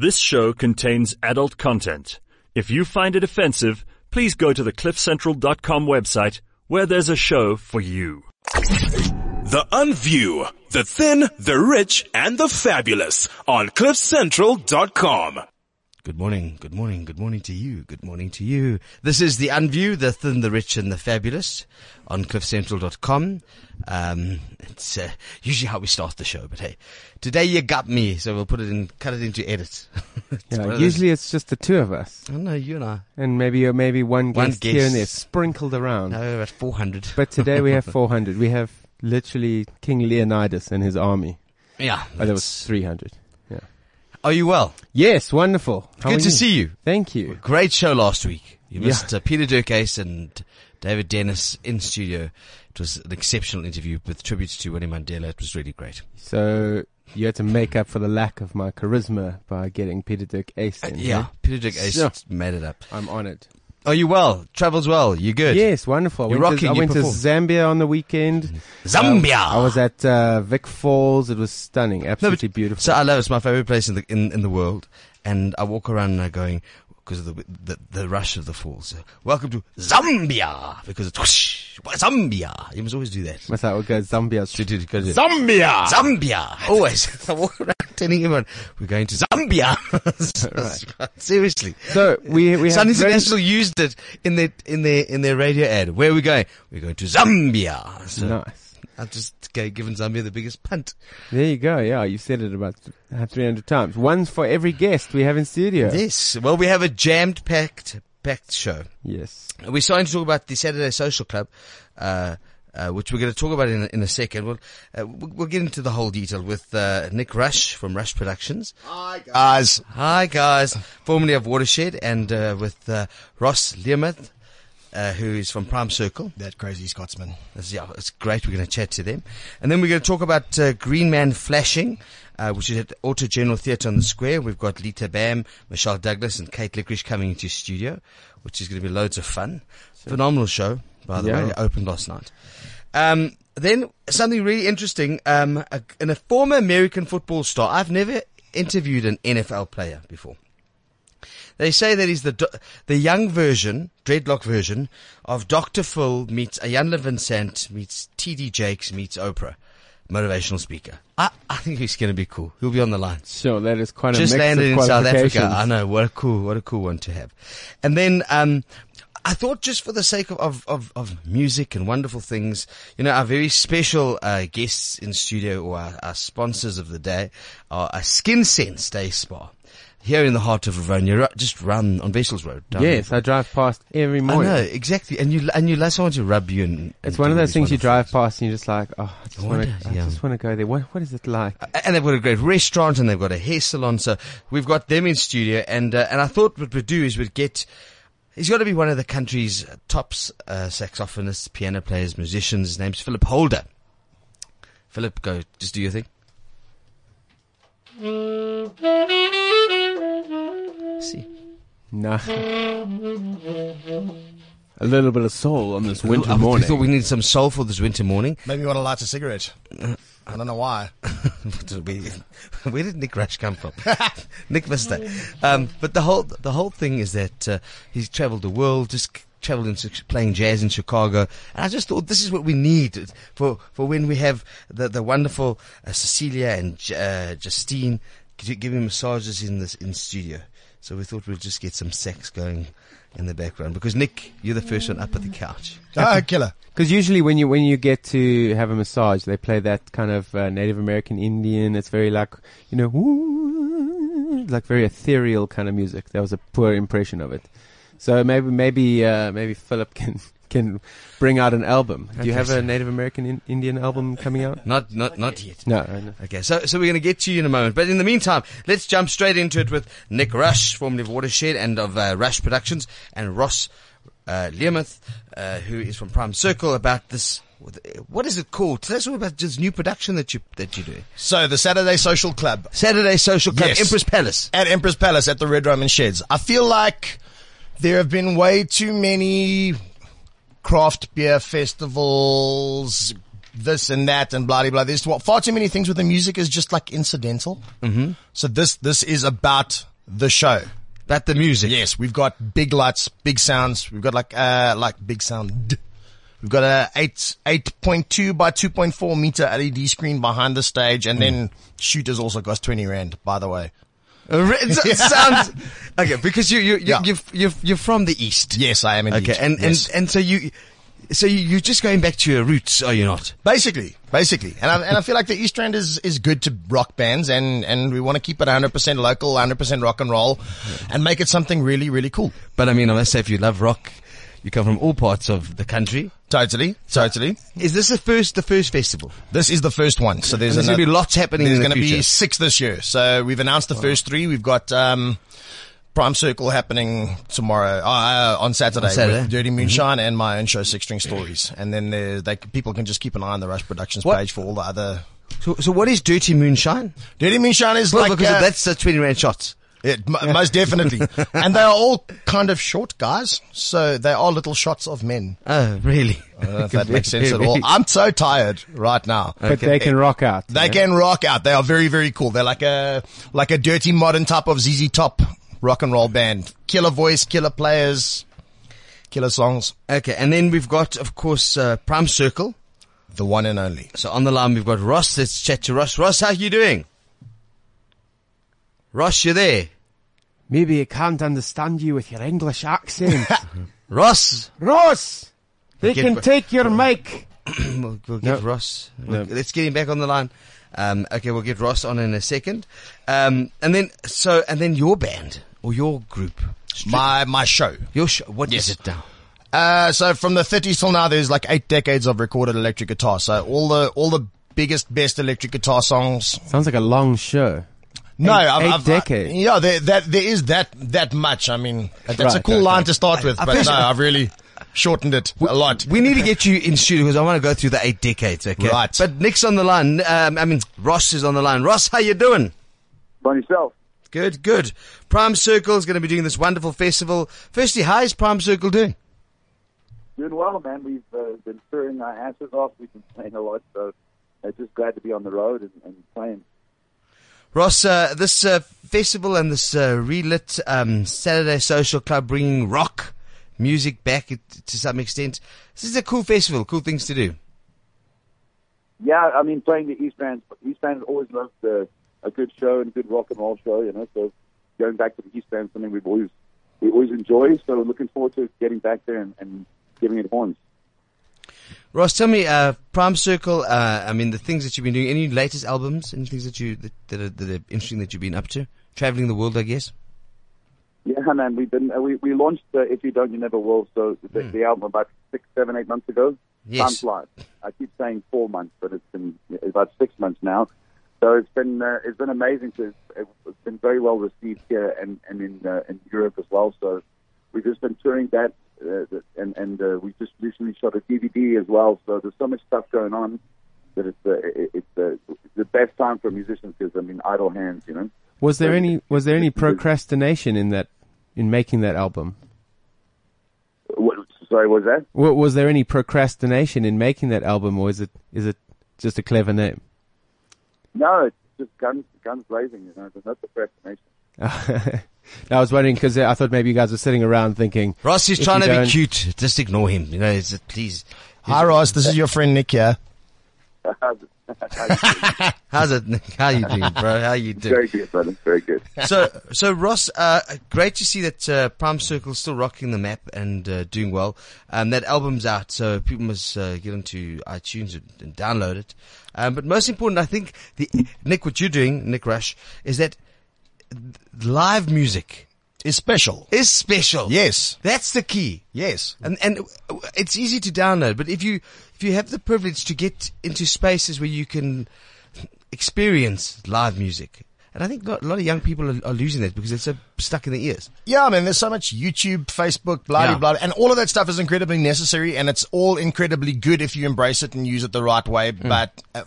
This show contains adult content. If you find it offensive, please go to the cliffcentral.com website where there's a show for you. The Unview, the thin, the rich, and the fabulous on cliffcentral.com. Good morning, good morning, good morning to you, good morning to you. This is the Unview, the thin, the rich, and the fabulous on cliffcentral.com. Um, it's uh, usually how we start the show, but hey, today you got me, so we'll put it in, cut it into edit. It's Yeah, usually it's just the two of us, I know you and I. and maybe uh, maybe one One guest here and there sprinkled around. No, we're 400. But today we have 400. We have literally King Leonidas and his army. yeah. Oh, there was 300. Are you well? Yes, wonderful. How Good to you? see you. Thank you. Great show last week. You Yeah. missed uh, Pieter-Dirk Uys and David Dennis in studio. It was an exceptional interview with tributes to Winnie Mandela. It was really great. So you had to make up for the lack of my charisma by getting Pieter-Dirk Uys in. Yeah, Pieter-Dirk Uys Sure. made it up. I'm honored. Are you well? Travels well? You good? Yes, wonderful. I You're went, to, rocking, I you went to. Zambia on the weekend. Zambia. I was at uh, Vic Falls. It was stunning. Absolutely beautiful. So I love it. It's my favorite place in the in, in the world, and I walk around and I'm going because of the, the the rush of the falls. Welcome to Zambia because it's whoosh, Zambia. You must always do that. Must I would go Zambia's To- to- to- to- Zambia! Zambia. Always. I walk around telling everyone we're going to Zambia. Seriously. So we we Sun have very- International used it in their in their in their radio ad. Where are we going? We're going to Zambia. So nice. I've just g- given Zambia the biggest punt. There you go. Yeah, you said it about three hundred times. One's for every guest we have in studio. Yes. Well, we have a jammed packed packed show. Yes. We're starting to talk about the Saturday Social Club, uh, uh, which we're going to talk about in, a- in a second. We'll, uh, we'll we'll get into the whole detail with uh, Nic Rush from Rush Productions. Hi, guys, Hi guys, formerly of Watershed, and uh, with uh, Ross Learmonth, uh, who is from Prime Circle. that crazy Scotsman. It's, yeah, it's great. We're going to chat to them, and then we're going to talk about uh, Green Man Flashing, uh, which is at Auto General Theatre on the Square. We've got Litha Bam, Michelle Douglas, and Kate Liquorish coming into studio, which is going to be loads of fun. Phenomenal show, by the Yeah. way. It opened last night. Um, then something really interesting. Um, a, a former American football star. I've never interviewed an NFL player before. They say that he's the do- the young version, dreadlock version of Dr. Phil meets Iyanla Vanzant meets T.D. Jakes meets Oprah, motivational speaker. I, I think he's going to be cool. He'll be on the line. Sure, that is quite a Just mix landed in South Africa. I know what a cool, what a cool one to have. And then, um, I thought just for the sake of, of, of, of music and wonderful things, you know, our very special, uh, guests in studio or our, our sponsors of the day are a Skin Sense Day Spa. Here in the heart of Rivonia, ru- just run on Vessels Road. down Yes, there. I drive past every morning. I know exactly, and you and you let someone to rub you. And, It's and one of those things you drive things. past and you're just like, oh, I just want to, wonder, I yeah. just want to go there. What, what is it like? and they've got a great restaurant and they've got a hair salon. So we've got them in studio, and uh, and I thought what we'd do is we'd get. He's got to be one of the country's top uh, saxophonists, piano players, musicians. His name's Philip Holder. Philip, go just do your thing. See, No. a little bit of soul on this winter morning. I morning. thought we needed some soul for this winter morning. Maybe you want to light a cigarette. I don't know why. Where did Nic Rush come from? Nick Mister. Um, but the whole the whole thing is that uh, he's travelled the world, just c- travelled into playing jazz in Chicago, and I just thought this is what we need for for when we have the the wonderful uh, Cecilia and J- uh, Justine gi- giving massages in this in studio. So we thought we'd just get some sex going in the background because Nick, you're the first one up at the couch. Ah, killer. Because usually when you when you get to have a massage, they play that kind of uh, Native American Indian. It's very like you know, woo, like very ethereal kind of music. That was a poor impression of it. So maybe maybe uh, maybe Philip can can bring out an album. Do you have a Native American in, Indian album coming out? Not not not yet. No, Okay, so so we're going to get to you in a moment, but in the meantime, let's jump straight into it with Nic Rush, formerly of Watershed and of uh, Rush Productions, and Ross uh, Learmonth, uh, who is from Prime Circle, about this. What is it called? Tell us all about this new production that you that you do. So the Saturday Social Club Saturday Social Club, Yes. Emperors Palace. at Emperors Palace at the Red Roman Sheds. I feel like there have been way too many craft beer festivals, this and that and blah, blah, blah. There's far too many things where the music is just like incidental. Mm-hmm. So this, this is about the show. That the music. Yes, we've got big lights, big sounds. We've got like, uh, like big sound. We've got a eight, 8.2 by 2.4 meter LED screen behind the stage. And then shooters also cost 20 rand, by the way. It sounds okay because you you you Yeah. you're, you're from the east. Yes, I am indeed. Okay, and Yes. and and so you so you you're just going back to your roots, are you not? Basically, basically, and I, and I feel like the East Rand is, is good to rock bands, and, and we want to keep it 100% local, 100% rock and roll, and make it something really, really cool. But I mean, I must say, if you love rock, you come from all parts of the country. Totally, totally. Is this the first the first festival? This is the first one, so there's, there's gonna be lots happening There's the going to be six this year. So we've announced the first three. We've got um, Prime Circle happening tomorrow uh, on Saturday, On Saturday. Mm-hmm. with Dirty Moonshine and my own show, Six String Stories. And then they people can just keep an eye on the Rush Productions What? page for all the other. So so what is Dirty Moonshine? Dirty Moonshine is Well, like because uh, that's the twenty rand shots. It, m- most definitely. and they are all kind of short guys, so they are little shots of men. Oh, really? I don't know if that makes sense at all. I'm so tired right now. But they can rock out. They yeah? can rock out. They are very, very cool. They're like a, like a dirty modern type of ZZ Top rock and roll band. Killer voice, killer players, killer songs. Okay, and then we've got, of course, uh, Prime Circle. The one and only. So on the line we've got Ross. Let's chat to Ross. Ross, how are you doing? Ross, you there? Maybe I can't understand you with your English accent. Ross, Ross! They Get can ba- take your mic. we'll, we'll get No. Ross. No. We'll- Let's get him back on the line. Um, okay, we'll get Ross on in a second. Um, and then so and then your band or your group, My, my show. your show. What is Yes. it now? Uh, so from the 30s till now, there's like eight decades of recorded electric guitar. So all the, all the biggest, best electric guitar songs. Sounds like a long show. No, Eight- I've, eight I've, decades. yeah, there, that, there is that, that much. I mean, that's a cool okay. line to start with, I but no, I've really shortened it a lot. We need to get you in studio because I want to go through the eight decades. Okay, Right. But Nick's on the line. Um, I mean, Ross is on the line. Ross, how you doing? By yourself. Good, good. Prime Circle is going to be doing this wonderful festival. Firstly, how is Prime Circle doing? Doing well, man. We've uh, been touring our asses off. We've been playing a lot, so uh, just glad to be on the road and, and playing. Ross, uh, this uh, festival and this uh, relit um, Saturday Social Club bringing rock music back to some extent. This is a cool festival, cool things to do. Yeah, I mean, playing the East Rand. East Rand's always loved uh, a good show and a good rock and roll show, you know. So going back to the East Rand, is something we've always we always enjoy. So looking forward to getting back there and, and giving it horns. Ross, tell me, uh, Prime Circle. Uh, I mean, the things that you've been doing. Any latest albums? Any things that you that, that, are, that are interesting that you've been up to? Traveling the world, I guess. Yeah, man. We've been uh, we we launched uh, If You Don't, You Never Will. So the, the album about six, seven, eight months ago. Yes. Time flies. I keep saying four months, but it's been about six months now. So it's been uh, it's been amazing. To, it's been very well received here and and in uh, in Europe as well. So we've just been touring that, uh, and and uh, we just recently shot a DVD as well. So there's so much stuff going on that it's uh, it's uh, the best time for musicians because I mean idle hands, you know. Was there So any was there any it's- it's- procrastination in that in making that album? What, sorry, what was that? Wa- Was there any procrastination in making that album, or is it is it just a clever name? No, it's just guns guns blazing. You know, there's no procrastination. I was wondering because I thought maybe you guys were sitting around thinking. Ross is trying to be don't- cute. Just ignore him. You know, it's, please. Hi Ross, this is your friend Nick here. How's it? Nick? How you doing, bro? How you doing? very good, brother. Very good. so, so Ross, uh, great to see that uh, Prime Circle still rocking the map and uh, doing well. Um, that album's out, so people must uh, get onto iTunes and, and download it. Um, but most important, I think, the Nick, what you're doing, Nic Rush, is that live music Is special. is special. Yes. that's the key. Yes. And and it's easy to download, but if you if you have the privilege to get into spaces where you can experience live music, and I think a lot of young people are, are losing that because they're so stuck in their ears. Yeah, man, there's so much YouTube, Facebook, blah, Yeah. blah, blah. And all of that stuff is incredibly necessary and it's all incredibly good if you embrace it and use it the right way. But uh,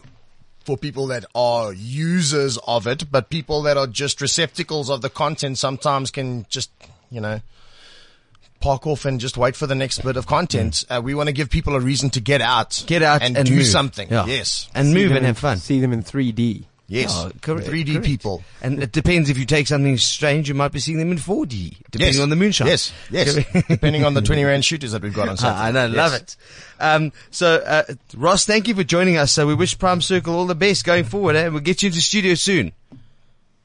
for people that are users of it, but people that are just receptacles of the content sometimes can just, you know, park off and just wait for the next bit of content. Uh, we want to give people a reason to get out, Get out and, and do move. something. Yeah. Yes. and see move and in- have fun. See them in 3D. Yes. Oh, correct, 3D correct. people. And it depends if you take something strange, you might be seeing them in 4D, depending Yes. on the moonshine. Yes, yes. Depending on the 20 rand shooters that we've got on Saturday. I know, Yes. love it. Um, so, uh, Ross, thank you for joining us. So we wish Prime Circle all the best going forward, eh? and we'll get you into the studio soon.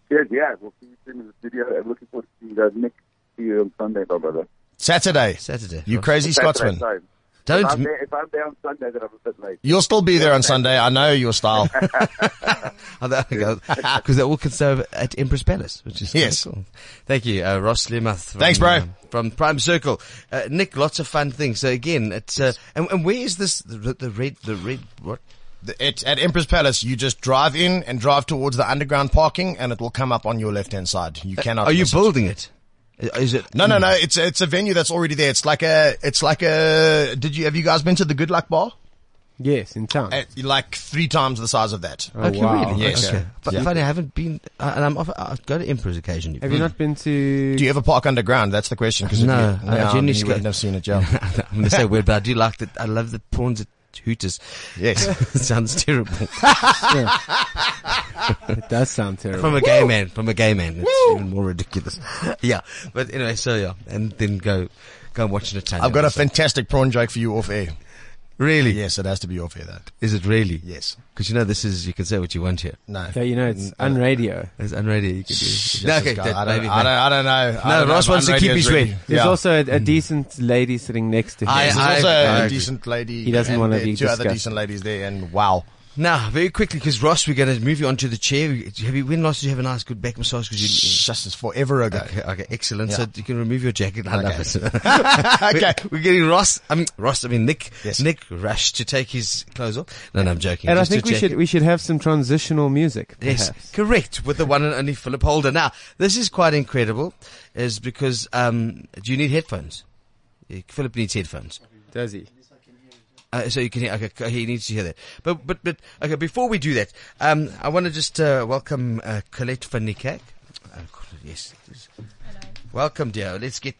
Good, yeah. We'll see you soon in the studio. I'm looking forward to seeing you guys. Nick, see you on Sunday, my brother. Saturday. Saturday. You crazy Saturday, Scotsman. sorry. Don't If I'm, there, if I'm there on Sunday, then I'm a bit late. You'll still be there on Sunday. I know your style. because they all can serve at Emperors Palace, which is Yes. Cool. Thank you, uh, Ross Learmonth. From, Thanks, bro. um, from Prime Circle, uh, Nick. Lots of fun things. So again, it's uh, and, and where is this the, the red the red what? The- At, Emperors Palace, you just drive in and drive towards the underground parking and it will come up on your left hand side. You cannot. Are you miss it. building it? Is it? No, no, no. It's it's a venue that's already there. It's like a. It's like a. Did you have you guys been to the Good Luck Bar? Yes, in town. At, like three times the size of that. oh, Okay, wow. really? Yes. Okay. But Yeah. funny, I haven't been, uh, and I'm off, I go to Emperor's occasionally. Have you not been to? Do you ever park underground? That's the question. Because No, you, I no, genuinely you wouldn't have seen it, Joe. I'm going to say weird, but I do like that. I love the prawns at Hooters. yes. it sounds terrible. It does sound terrible. From a gay man, from a gay man. It's even more ridiculous. yeah. But anyway, so yeah. And then go, go and watch an Italian. I've got a also. fantastic prawn joke for you off air. Really? Yes, it has to be off air. That. Is it really? Yes. Because you know this is, you can say what you want here. No. so you know it's Mm, uh, unradio. It's unradio. You can do. No, okay. that- I, don't, maybe- I, don't, I don't know. No, don't Ross if wants to keep his ready. way. There's Yeah. also a, a decent lady sitting next to him. I- There's I- also I a decent lady. He doesn't wanna there are be two other decent ladies there, and wow. Now, very quickly, because Ross, we're going to move you onto the chair. Have you, when last did you have a nice good back massage? Cause you, Just as forever ago. Okay, okay, excellent. Yeah. So you can remove your jacket. I love it. okay. We're, we're getting Ross. I mean Ross. I mean Nick. Yes. Nick rushed to take his clothes off. No, no, I'm joking. and I think we check should we should have some transitional music. Yes, correct. With the one and only Philip Holder. Now, this is quite incredible, is because um, do you need headphones? Philip needs headphones. Does he? Uh, so you can hear, okay, he needs to hear that. But, but, but, okay, before we do that, um, I want to just, uh, welcome, uh, Colette van Niekerk. Uh, yes. Hello. Welcome, dear. Let's get,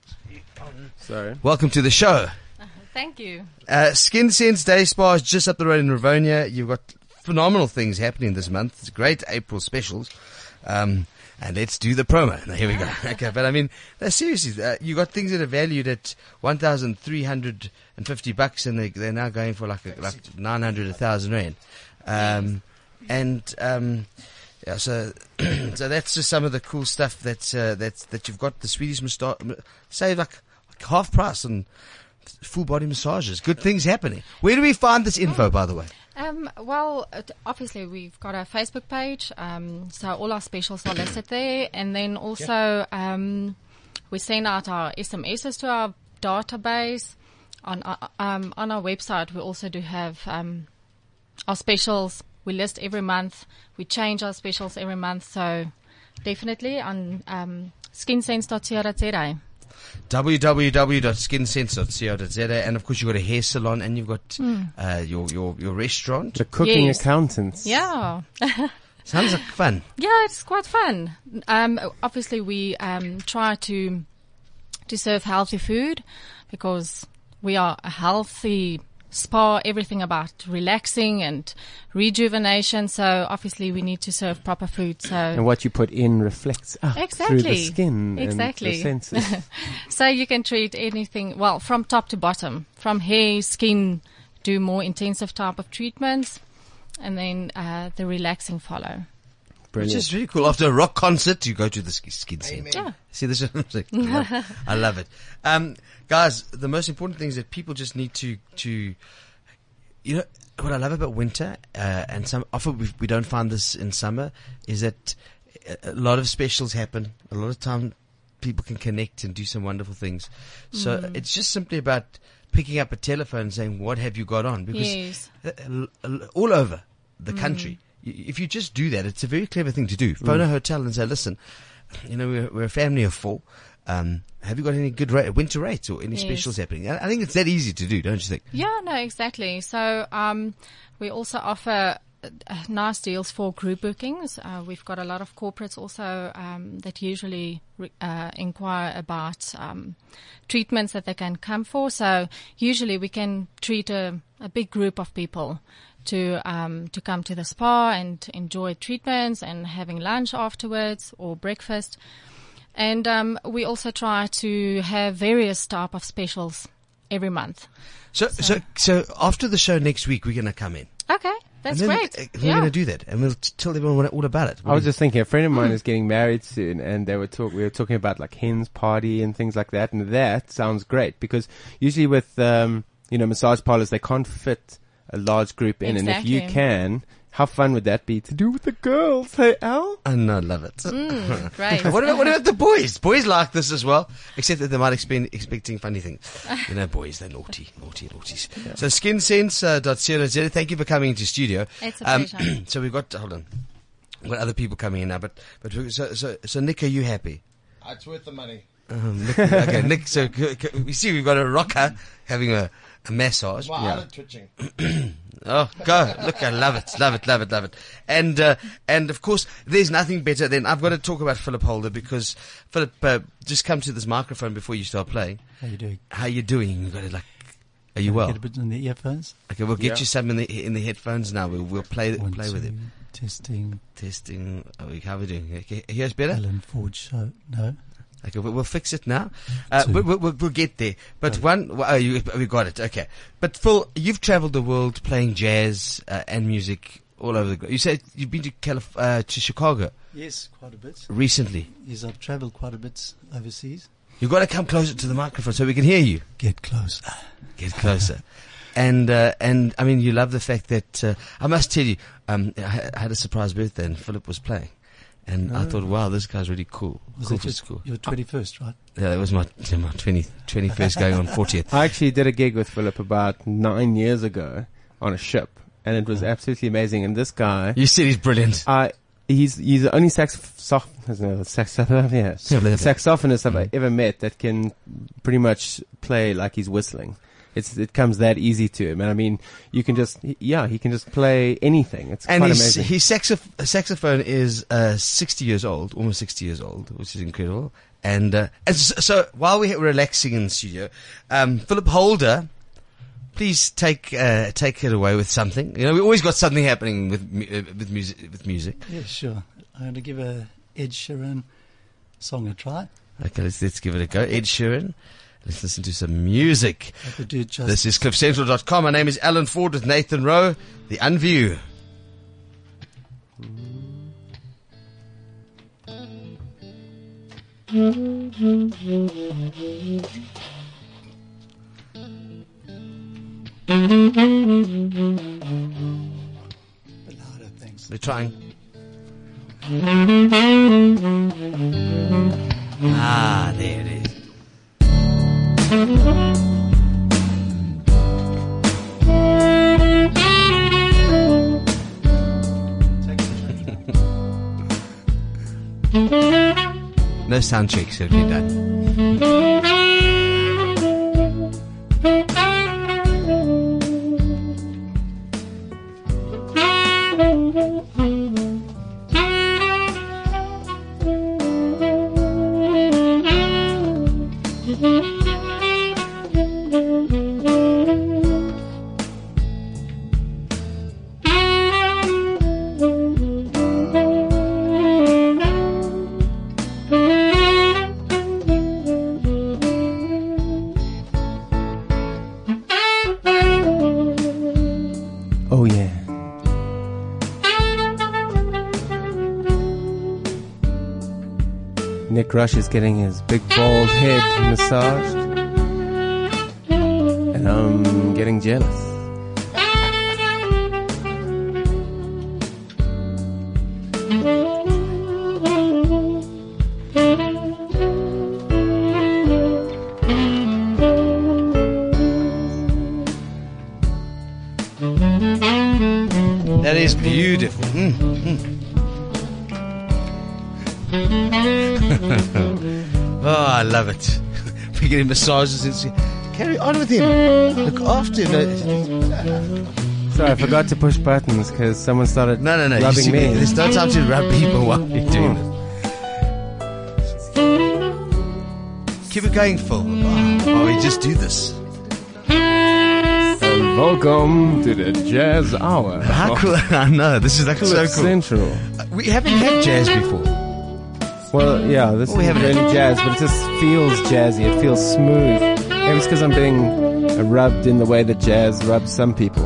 Sorry. welcome to the show. Thank you. Uh, Skin Sense Day Spa is just up the road in Rivonia. You've got phenomenal things happening this month. It's great April specials. Um, and let's do the promo. Now, here we go. Okay, but I mean, no, seriously, uh, you got things that are valued at one thousand three hundred and fifty bucks, and they, they're now going for like a, like nine hundred, a thousand rand. Um, and um, yeah, so so that's just some of the cool stuff that uh, that that you've got. The Swedish moustache, say like, like half price and full body massages. Good things happening. Where do we find this info, by the way? Um, well, obviously we've got a Facebook page, um, so all our specials are listed there, and then also um, we send out our SMSs to our database. On our, um, on our website, we also do have um, our specials. We list every month. We change our specials every month, so definitely on um, skinsense.co.za. www.skinsense.co.za and of course you've got a hair salon and you've got uh, your, your your restaurant. The cooking Yes. accountants. Yeah. Sounds like fun. Yeah, it's quite fun. Um, obviously, we um, try to to serve healthy food because we are a healthy spa. Everything about relaxing and rejuvenation. So obviously, we need to serve proper food. So And what you put in reflects out through the skin Exactly. and the senses. so you can treat anything well from top to bottom, from hair, skin. Do more intensive type of treatments, and then uh, the relaxing follow. Which is really cool. After a rock concert, you go to the ski- skin scene. Yeah. See this? I love, I love it. Um, guys, the most important thing is that people just need to, to, you know, what I love about winter, uh, and some, often we, we don't find this in summer, is that a a lot of specials happen. A lot of time people can connect and do some wonderful things. So it's just simply about picking up a telephone and saying, what have you got on? Because Yes. uh, l- l- all over the country. If you just do that, it's a very clever thing to do. Phone a hotel and say, listen, you know, we're, we're a family of four. Um, have you got any good ra- winter rates or any Yes. specials happening? I, I think it's that easy to do, don't you think? Yeah, no, exactly. So um, we also offer uh, nice deals for group bookings. Uh, we've got a lot of corporates also um, that usually re- uh, inquire about um, treatments that they can come for. So usually we can treat a, a big group of people to um, to come to the spa and enjoy treatments and having lunch afterwards or breakfast. And um, we also try to have various type of specials every month. So, so, so after the show next week, we're going to come in. Okay, that's then, great. uh, We're yeah. going to do that, and we'll t- tell everyone what- all about it. I was just thinking, a friend of mine is getting married soon, and they were talk. We were talking about like hens party and things like that, and that sounds great because usually with um, you know massage parlors they can't fit a large group in, and if you can, how fun would that be to do with the girls? Hey, Al. and I love it. Mm, great. what about what about the boys? Boys like this as well, except that they might expect expecting funny things. You know, boys they're naughty, naughty, naughties. So skinsense.co.za. Thank you for coming into studio. It's a pleasure. so we've got hold on, we've got other people coming in now, but but so so so Nick, are you happy? It's worth the money. Um, Nick, okay, Nick. So c- c- we see we've got a rocker having a, a massage. Wow, yeah. twitching. Oh, go. Look, I love it. Love it, love it, love it. And, uh, and of course, there's nothing better than, I've got to talk about Philip Holder because Philip, uh, just come to this microphone before you start playing. How you doing? How you doing? You've got to like, are you well? Get a bit in the earphones. Okay, we'll get Yeah. you some in the, in the headphones now. We'll, we'll play, One, play with it. him. Testing. Testing. Oh, how are we doing? Okay, here's better? Alan Ford show. No. Okay, we'll, we'll fix it now. Uh, we, we, we'll, we'll get there. But one, well, oh, you, we got it. Okay. But Phil, you've travelled the world playing jazz uh, and music all over the globe. You said you've been to Calif- uh, to Chicago Yes, quite a bit. recently. Yes, I've travelled quite a bit overseas. You've got to come closer to the microphone so we can hear you. Get closer. Get closer. and uh, and I mean, you love the fact that uh, I must tell you, um, I I had a surprise birthday and Philip was playing, and I Oh. thought, wow, this guy's really cool. Was cool it for just school. your 21st, right? Yeah, that was my my 20, 21st going on 40th. I actually did a gig with Philip about nine years ago on a ship, and it was oh. absolutely amazing. And this guy, You said he's brilliant. I he's he's the only sax soft sax yeah, saxophonist I've mm. ever met that can pretty much play like he's whistling. It's it comes that easy to him, and I mean, you can just yeah, he can just play anything. It's And quite his, amazing. his saxoph- saxophone is uh, 60 years old, almost 60 years old, which is incredible. And, uh, and so, so while we're relaxing in the studio, um, Philip Holder, please take uh, take it away with something. You know, we always got something happening with uh, with music. With music. Yeah, sure. I'm going to give a Ed Sheeran song a try. Okay, let's let's give it a go. Ed Sheeran. Let's listen to some music. I could do it just. This is CliffCentral.com. My name is Alan Ford with Nathan Rowe. The Unview. bit louder, thanks. We're trying. Ah, there it is. No sound checks have been done. Rush is getting his big bald head massaged, and I'm getting jealous. Massages and carry on with him. Look after him. Sorry, I forgot to push buttons because someone started No, no, no. rubbing see, me. There's no time to rub people while you're doing this. Keep it going, Phil. Oh, oh, we just do this. A Welcome to the Jazz Hour. How cool! I know this is like so cool. Central. Uh, we haven't had jazz before. Well, yeah, this We is haven't- really jazz, but it just feels jazzy. It feels smooth. Maybe it's because I'm being rubbed in the way that jazz rubs some people.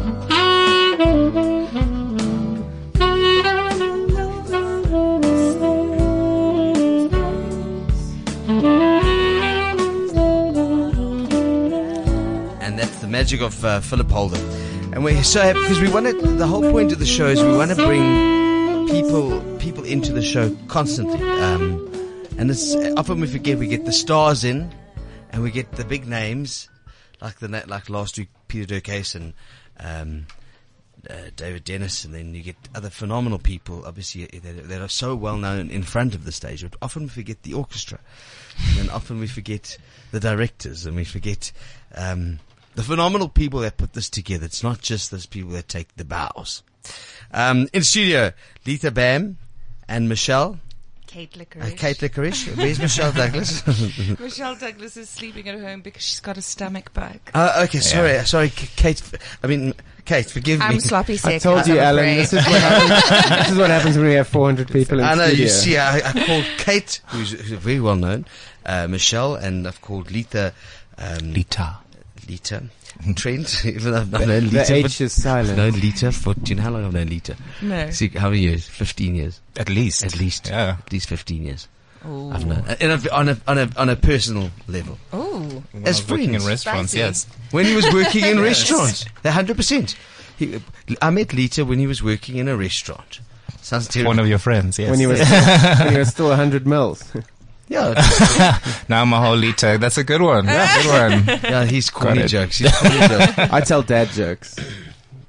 and that's the magic of uh, Philip Holder. And we're so happy because we want to. The whole point of the show is we want to bring people people into the show constantly. Um, and it's often we forget we get the stars in, and we get the big names like the like last week Pieter-Dirk Uys and um, uh, David Dennis, and then you get other phenomenal people, obviously that, that are so well known in front of the stage. But often we forget the orchestra, and then often we forget the directors, and we forget um, the phenomenal people that put this together. It's not just those people that take the bows. Um, in studio, Litha Bam and Michelle. Kate Uh, Kate Liquorish. Where's Michelle Douglas? Michelle Douglas is sleeping at home because she's got a stomach bug. uh, okay, sorry, sorry, Kate. I mean, Kate, forgive me. I'm sloppy I told you, I'm Alan. afraid. This is what happens. this is what happens when we have 400 people in I know, studio. you see, I, I called Kate, who's, who's very well known, uh, Michelle, and I've called Letha, um, Lita. Lita, Trent, even though I've known the Lita. H for, is silent. known Lita for, do you know how long I've known Lita? No. See, how many years? 15 years. At least. At least. Yeah. At least 15 years. Ooh. I've known, and I've- on a, on a, on a personal level. Oh. As I was working in restaurants, Spicy. yes. When he was working in restaurants. The 100%. He, I met Lita when he was working in a restaurant. Sounds terrible. One of your friends, yes. when he was, still, when you were still 100 mils. yeah, now I'm a whole liter. That's a good one. Yeah, good one. yeah, he's corny it. jokes. He's corny jokes. I tell dad jokes.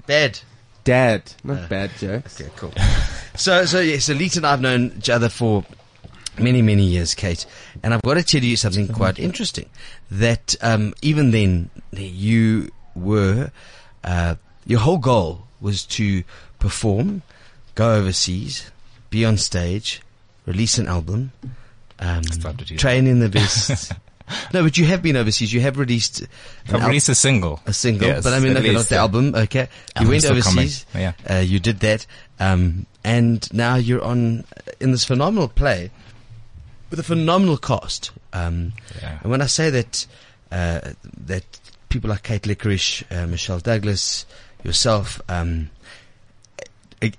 Bad. Dad, not bad jokes. Okay, cool. So, so yes, so Lita and I have known each other for many, many years, Kate. And I've got to tell you something quite interesting. That um, even then, you were uh, your whole goal was to perform, go overseas, be on stage, release an album, um, Start to do train in the best. no, but you have been overseas. You have released I've al- released a single. a single, Yes, but I mean, okay, not the album. Okay, you went still coming. overseas. Yeah. Uh, you did that, um, and now you're on in this phenomenal play with a phenomenal cast. Um, Yeah. and when I say that, uh, that people like Kate Liquorish, uh, Michelle Douglas, yourself, um,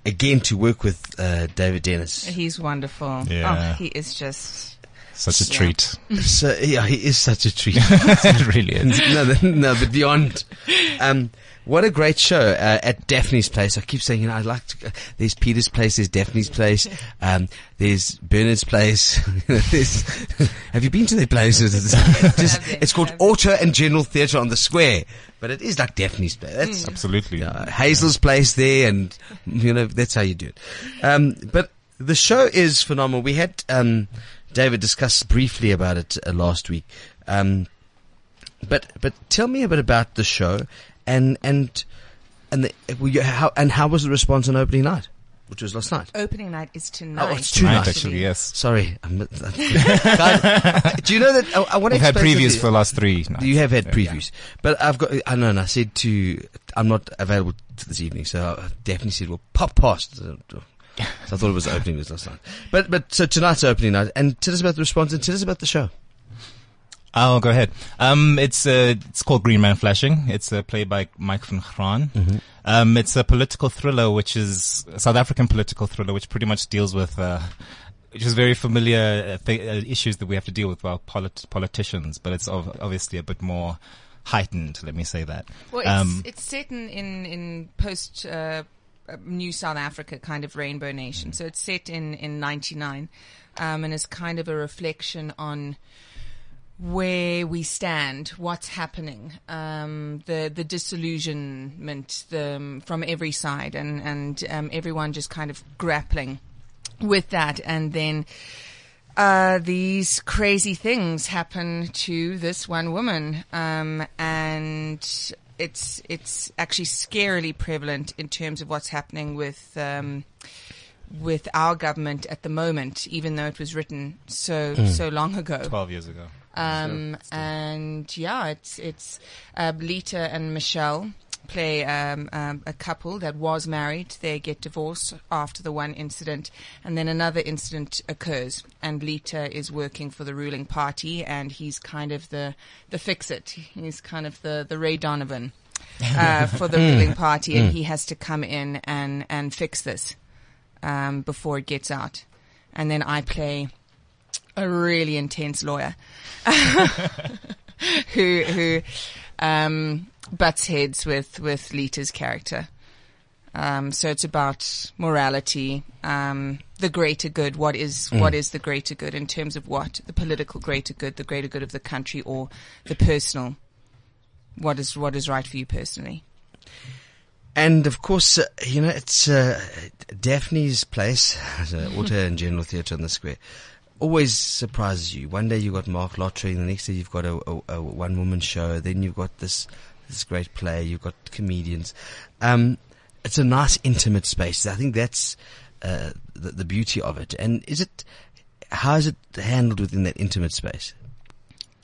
again to work with uh, David Dennis. He's wonderful. Yeah. Oh, he is just. Such a Yeah. treat. so yeah, he is such a treat. it really is. no, no, no, but beyond. Um, what a great show uh, at Daphne's place. I keep saying, you know, I like to. Uh, there's Peter's place. There's Daphne's place. Um, there's Bernard's place. there's, have you been to their places? It's, just, it's called have. Auto and General Theatre on the Square, but it is like Daphne's place. That's Absolutely. uh, Hazel's place there, and you know that's how you do it. Um, but the show is phenomenal. We had um, David discuss briefly about it uh, last week. Um, but but tell me a bit about the show, and and and the, you, how and how was the response on opening night, which was last night? Opening night is tonight. Oh, it's tonight. Tonight, actually, yes. Sorry, Guys, do you know that I, I want to We've had previews something. for the last three. nights. You have had Yeah. previews, but I've got. I know, and I said to, I'm not available this evening, so I definitely said, well, pop past. So I thought it was the opening was last night, but but so tonight's opening night, and tell us about the response and tell us about the show. Oh, go ahead. Um, it's uh, it's called Green Man Flashing. It's a play by Mike van Graan. Um, it's a political thriller, which is a South African political thriller, which pretty much deals with, uh, which is very familiar uh, th- uh, issues that we have to deal with while polit- politicians, but it's ov- obviously a bit more heightened. Let me say that. Well, it's, Um, it's set in, in, in post uh, uh, New South Africa, kind of rainbow nation. So it's set in, in 99 um, and is kind of a reflection on where we stand, what's happening, um, the the disillusionment the, um, from every side, and and um, everyone just kind of grappling with that, and then uh, these crazy things happen to this one woman, um, and it's it's actually scarily prevalent in terms of what's happening with. Um, with our government at the moment, even though it was written so so long ago, Twelve years ago. Um, and yeah, it's it's uh, Lita and Michelle play um, um, a couple that was married. They get divorced after the one incident, and then another incident occurs. And Lita is working for the ruling party, and he's kind of the the fix it. He's kind of the the Ray Donovan uh, for the ruling party, and he has to come in and and fix this um, before it gets out. And then I play a really intense lawyer who who um, butts heads with with Lita's character. Um, so it's about morality, um, the greater good. What is what is the greater good in terms of what the political greater good, the greater good of the country, or the personal? What is what is right for you personally? And of course, uh, you know, it's uh, Daphne's place, Auto and General Theatre on the Square, always surprises you. One day you've got Mark Lottering, the next day you've got a, a, a one woman show, then you've got this this great play, you've got comedians. Um, it's a nice, intimate space. I think that's uh, the, the beauty of it. And is it, how is it handled within that intimate space?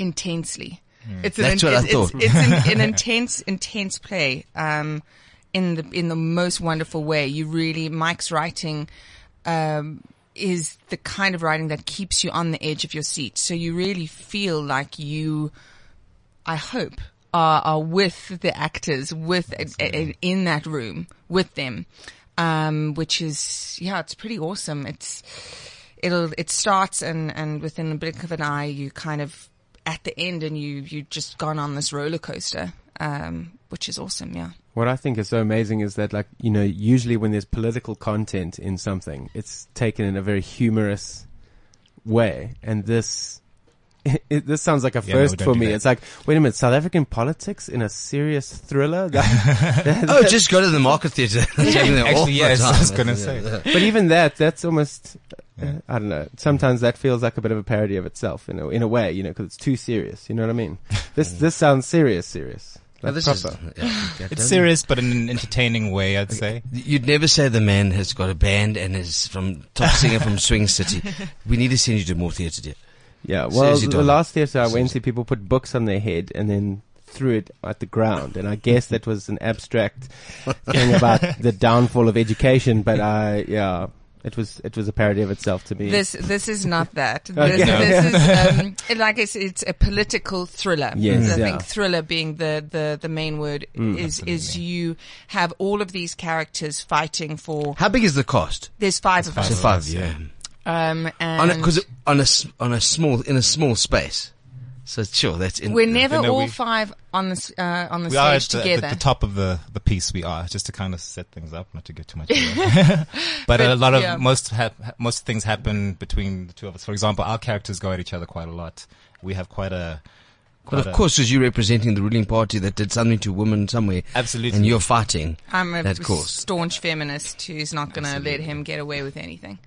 intensely. Hmm. It's an, That's what I it's, it's, thought. it's an, an intense, intense play. Um, in the in the most wonderful way. You really Mike's writing um, is the kind of writing that keeps you on the edge of your seat. So you really feel like you, I hope, are, are with the actors, with in that room with them, um, which is yeah, it's pretty awesome. It's it'll it starts and and within the blink of an eye, you kind of at the end, and you you just gone on this roller coaster, um, which is awesome. Yeah. What I think is so amazing is that, like, you know, usually when there's political content in something, it's taken in a very humorous way. And this, it, this sounds like a Yeah, first don't for me. that. It's like, wait a minute, South African politics in a serious thriller? That- Oh, just go to the market theatre. That's happening there all Actually, the yes, I was gonna say. but even that, that's almost, uh, I don't know. Sometimes that feels like a bit of a parody of itself, you know, in a way, you know, because it's too serious. You know what I mean? This, this sounds serious, serious. Like this is, yeah, It's serious, but in an entertaining way, I'd say. You'd never say the man has got a band and is from top singer from Swing City. We need to send you to more theatre, dear. Yeah, well, Seriously, the last theatre I went to, people put books on their head and then threw it at the ground, and I guess that was an abstract thing about the downfall of education. But I, yeah, it was it was a parody of itself to me. This this is not that. This, Okay. this is um, it- like it's it's a political thriller. Yes, I yeah. think thriller being the the the main word is is Absolutely. you have all of these characters fighting for. How big is the cost? There's five of So us. five, yeah. Um, On and because on a s- on a small in a small space. So sure, that's in. we're never No, all we- five on the uh, on the We are at stage the, together. at the top of the, the piece. We are just to kind of set things up, not to get too much. away. but, a lot of yeah. most hap most things happen between the two of us. For example, our characters go at each other quite a lot. We have quite a. But of a- course, as you're representing the ruling party that did something to women somewhere, absolutely. and you're fighting. I'm a that course. staunch feminist who's not going to let him get away with anything.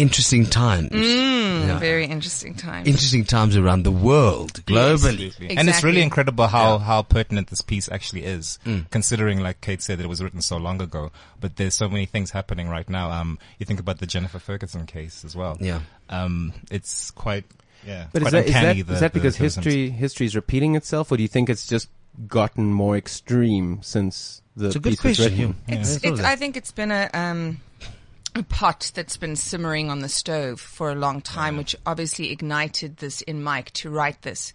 Interesting times. Mm, Yeah. Very interesting times. Interesting times around the world, globally. Absolutely. And it's really incredible how, how pertinent this piece actually is, Mm. considering, like Kate said, that it was written so long ago. But there's so many things happening right now. Um, you think about the Jennifer Ferguson case as well. Yeah. Um, it's quite, yeah, but is quite that, is that, uncanny. is the- that because history history is repeating itself, or do you think it's just gotten more extreme since the It's a good piece was question. written? yeah. It's, I thought it's. I think it's been a, um, a pot that's been simmering on the stove for a long time, which obviously ignited this in Mike to write this.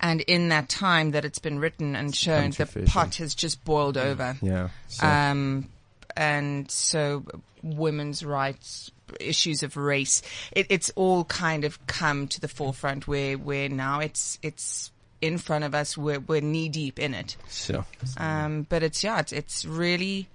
And in that time that it's been written and shown, the pot has just boiled over. Yeah. So- Um, and so women's rights, issues of race, it, it's all kind of come to the forefront where, where now it's, it's in front of us. We're, we're knee deep in it. so Um, but it's yeah, it's, it's really,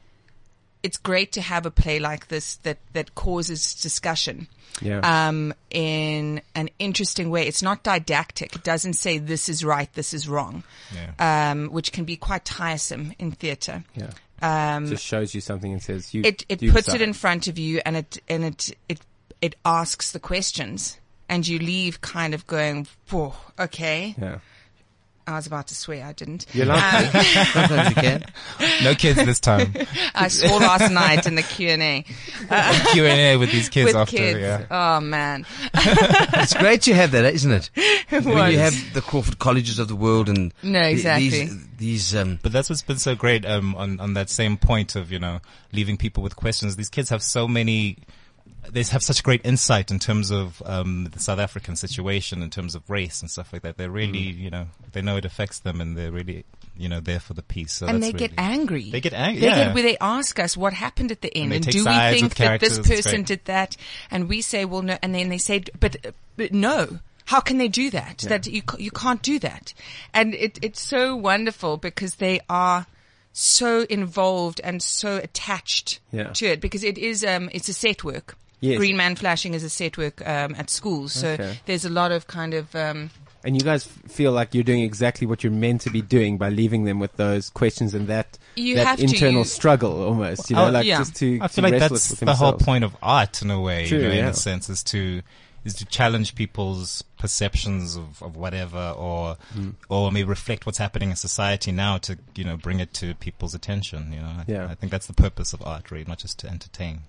it's great to have a play like this that that causes discussion. yeah. Um, in an interesting way. It's not didactic. It doesn't say this is right, this is wrong. Yeah. Um, which can be quite tiresome in theatre. yeah. Um, just shows you something and says you. it it you puts decide. it in front of you and it and it it it asks the questions and you leave kind of going, "Whoa, okay." Yeah. I was about to swear. I didn't. You're allowed Um, Sometimes you can. No kids this time. I swore last night in the Q and A Q and A with these kids with after. kids. Yeah. Oh man, It's great to have that, isn't it? When you have the Crawford Colleges of the world and No, the- exactly. these, these um, But that's what's been so great um, on on that same point of you know leaving people with questions. These kids have so many. They have such great insight in terms of um, the South African situation, in terms of race and stuff like that. They're really, you know, they know it affects them, and they're really, you know, there for the peace. So and that's they get angry. They get angry. They yeah. get where they ask us what happened at the end, they and, do we think that this person did that? And we say, well, no. And then they say, but, but no. How can they do that? That you you can't do that. And it, it's so wonderful because they are so involved and so attached Yeah. to it because it is um it's a set work. Yes. Green Man Flashing is a set work um, at schools, so Okay. there's a lot of kind of um, And you guys feel like you're doing exactly what you're meant to be doing by leaving them with those questions and that You that have internal you- struggle almost. You know, Oh, like yeah. just to I to feel like that's with the whole point of art in a way, True, you know, in yeah. a sense, is to is to challenge people's perceptions of, of whatever, or Hmm. or maybe reflect what's happening in society now to you know bring it to people's attention. You know, I, Yeah. I think that's the purpose of art, really, not just to entertain.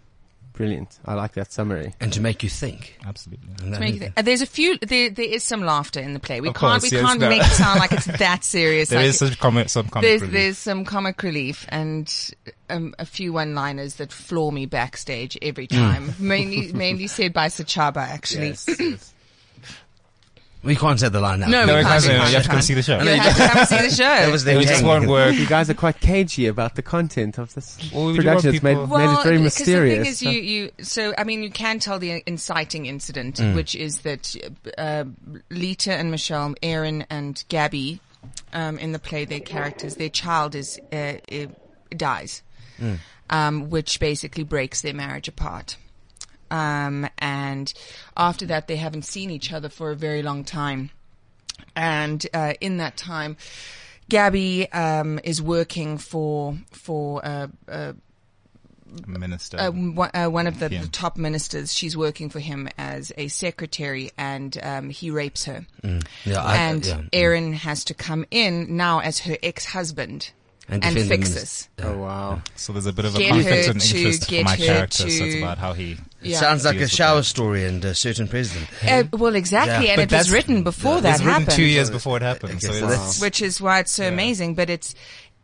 Brilliant. I like that summary. and to make you think. Absolutely. And that- Make it- uh, there's a few. There, there is some laughter in the play. We Of can't. course, we yes, can't no. make it sound like it's that serious. There like, is some comic, some comic there's relief. there's some comic relief and um, a few one-liners that floor me backstage every Hmm. time. mainly mainly said by Sachaba actually. We can't say the line now. No, No, we we can't. can't say we can't, You have to come see the show. You have to come see the show. That was their it just won't work. You guys are quite cagey about the content of this Well, we do production. want It's made, people- made it very because mysterious. the thing is, you, you, so I mean, you can tell the inciting incident, Mm. which is that uh, Litha and Michelle, Aaron and Gabby, um, in the play, their characters, their child is uh, uh, dies, Mm. um, which basically breaks their marriage apart. Um, and after that, they haven't seen each other for a very long time. And uh, in that time, Gabby um, is working for for uh, uh, Minister. uh, one, uh, one of the, Yeah. the top ministers. She's working for him as a secretary, and um, he rapes her. Yeah, I- and yeah. Aaron has to come in now as her ex-husband And and, fix this. oh wow. so there's a bit of a Get conflict her of to- interest for my her character. So it's about how he. It Yeah. sounds like a shower that. story and a certain president. Uh, well, exactly, Yeah. and But it was written before It that was written happened, two years before it happened. So so it's, which is why it's so Yeah. amazing. But it's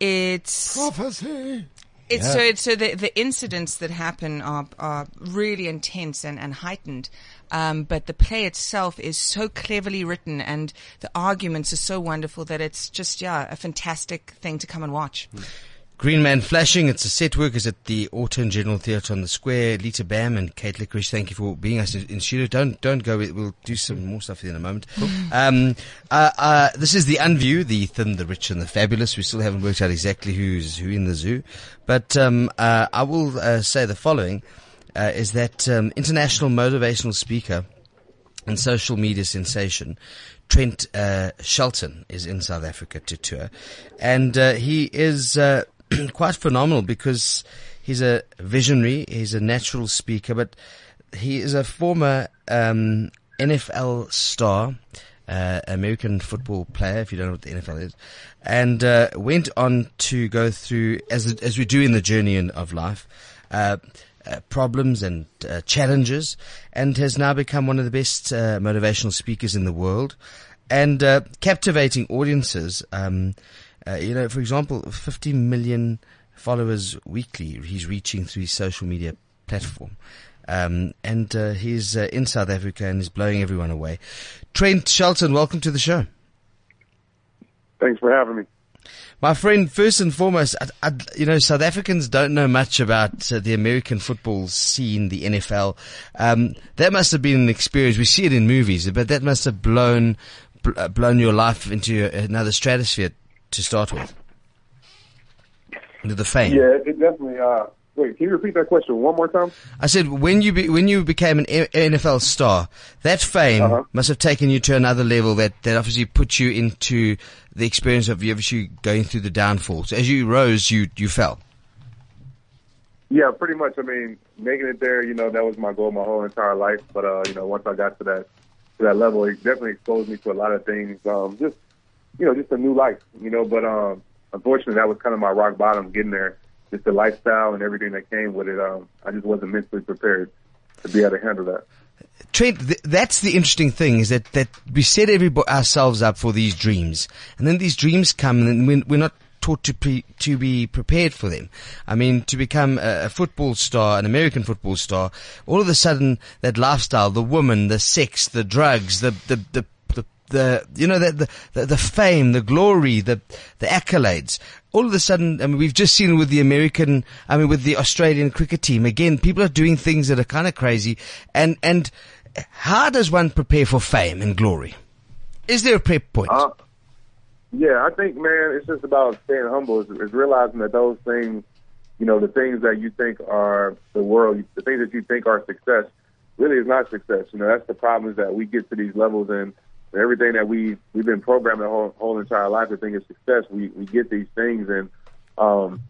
it's Prophecy. It's Yeah. so it's, so the the incidents that happen are are really intense and, and heightened. Um, but the play itself is so cleverly written and the arguments are so wonderful that it's just yeah a fantastic thing to come and watch. Green Man Flashing, it's a set work, is at the Autumn General Theatre on the Square. Litha Bam and Kate Liquorish, thank you for being us in, in studio. Don't, don't go, we'll do some more stuff in a moment. Um, uh, uh, this is the Unview, the thin, the rich and the fabulous. We still haven't worked out exactly who's who in the zoo. But, um, uh, I will, uh, say the following, uh, is that, um, international motivational speaker, and social media sensation Trent uh, Shelton is in South Africa to tour, and uh, he is uh, quite phenomenal because he's a visionary, he's a natural speaker, but he is a former um, NFL star. Uh, American football player, if you don't know what the NFL is, and uh, went on to go through, as as we do in the journey in, of life, uh, uh, problems and uh, challenges, and has now become one of the best uh, motivational speakers in the world, and captivating audiences. Um, uh, you know, for example, 50 million followers weekly he's reaching through his social media platform. Um, and uh, he's uh, in South Africa and is blowing everyone away. Trent Shelton, welcome to the show. Thanks for having me. My friend, first and foremost, I, I, you know, South Africans don't know much about uh, the American football scene, the NFL. Um, that must have been an experience. We see it in movies, but that must have blown bl- uh, blown your life into another stratosphere to start with. The fame. Yeah, it definitely. Uh, wait, can you repeat that question one more time? I said when you be, when you became an NFL star, that fame Uh-huh. must have taken you to another level. That that obviously put you into the experience of you obviously going through the downfall. So as you rose, you you fell. Yeah, pretty much. I mean, making it there, you know, that was my goal my whole entire life. But uh, you know, once I got to that to that level, it definitely exposed me to a lot of things. Um, just you know, just a new life, you know. But um, unfortunately, that was kind of my rock bottom getting there. Just the lifestyle and everything that came with it. Um, I just wasn't mentally prepared to be able to handle that. Trent, th- that's the interesting thing is that, that we set everybody ourselves up for these dreams, and then these dreams come, and we're, we're not taught to pre, to be prepared for them. I mean, to become a, a football star, an American football star, all of a sudden that lifestyle, the woman, the sex, the drugs, the the the the, you know the, the the fame, the glory, the the accolades. All of a sudden, I mean, we've just seen with the American, I mean, with the Australian cricket team. Again, people are doing things that are kind of crazy. And and how does one prepare for fame and glory? Is there a prep point? Uh, yeah, I think, man, it's just about staying humble. It's realizing that those things, you know, the things that you think are the world, the things that you think are success, really is not success. You know, that's the problem is that we get to these levels and everything that we we've been programmed the whole, whole entire life to think is success. We we get these things and um,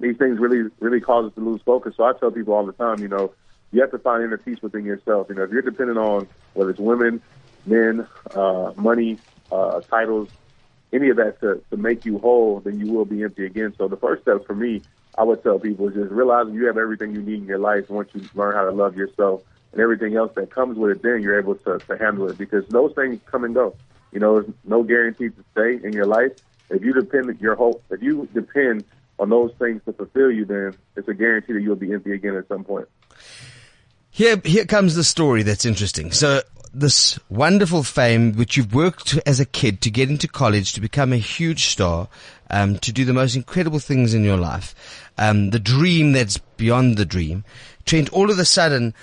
these things really really cause us to lose focus. So I tell people all the time, you know, you have to find inner peace within yourself. You know, if you're dependent on whether it's women, men, uh, money, uh, titles, any of that to, to make you whole, then you will be empty again. So the first step for me, I would tell people is just realizing you have everything you need in your life once you learn how to love yourself and everything else that comes with it, then you're able to, to handle it because those things come and go. You know, there's no guarantee to stay in your life. If you depend your hope, if you depend on those things to fulfill you, then it's a guarantee that you'll be empty again at some point. Here, here comes the story that's interesting. So this wonderful fame, which you've worked as a kid to get into college, to become a huge star, um, to do the most incredible things in your life, um, the dream that's beyond the dream. Trent, all of a sudden,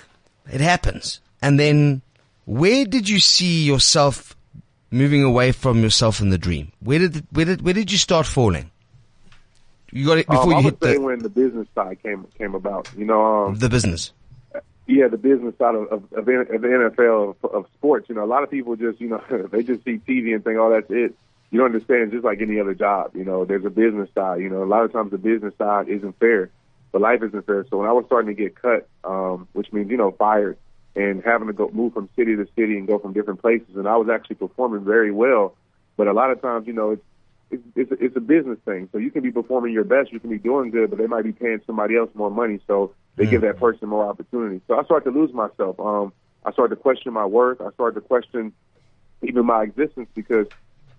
it happens. And then, where did you see yourself moving away from yourself in the dream? Where did, where did, where did you start falling? You got it before um, you hit the, when the business side came came about. You know, um, the business. yeah, the business side of, of, of the NFL of, of sports. You know, a lot of people just you know they just see TV and think, oh, that's it. You don't understand. Just like any other job. You know, there's a business side. You know, a lot of times the business side isn't fair, but life isn't fair. So when I was starting to get cut, um, which means you know fired and having to go move from city to city and go from different places, and I was actually performing very well, but a lot of times you know it's it's it's a, it's a business thing. So you can be performing your best, you can be doing good, but they might be paying somebody else more money, so they give that person more opportunity. So I started to lose myself. Um, I started to question my worth. I started to question even my existence because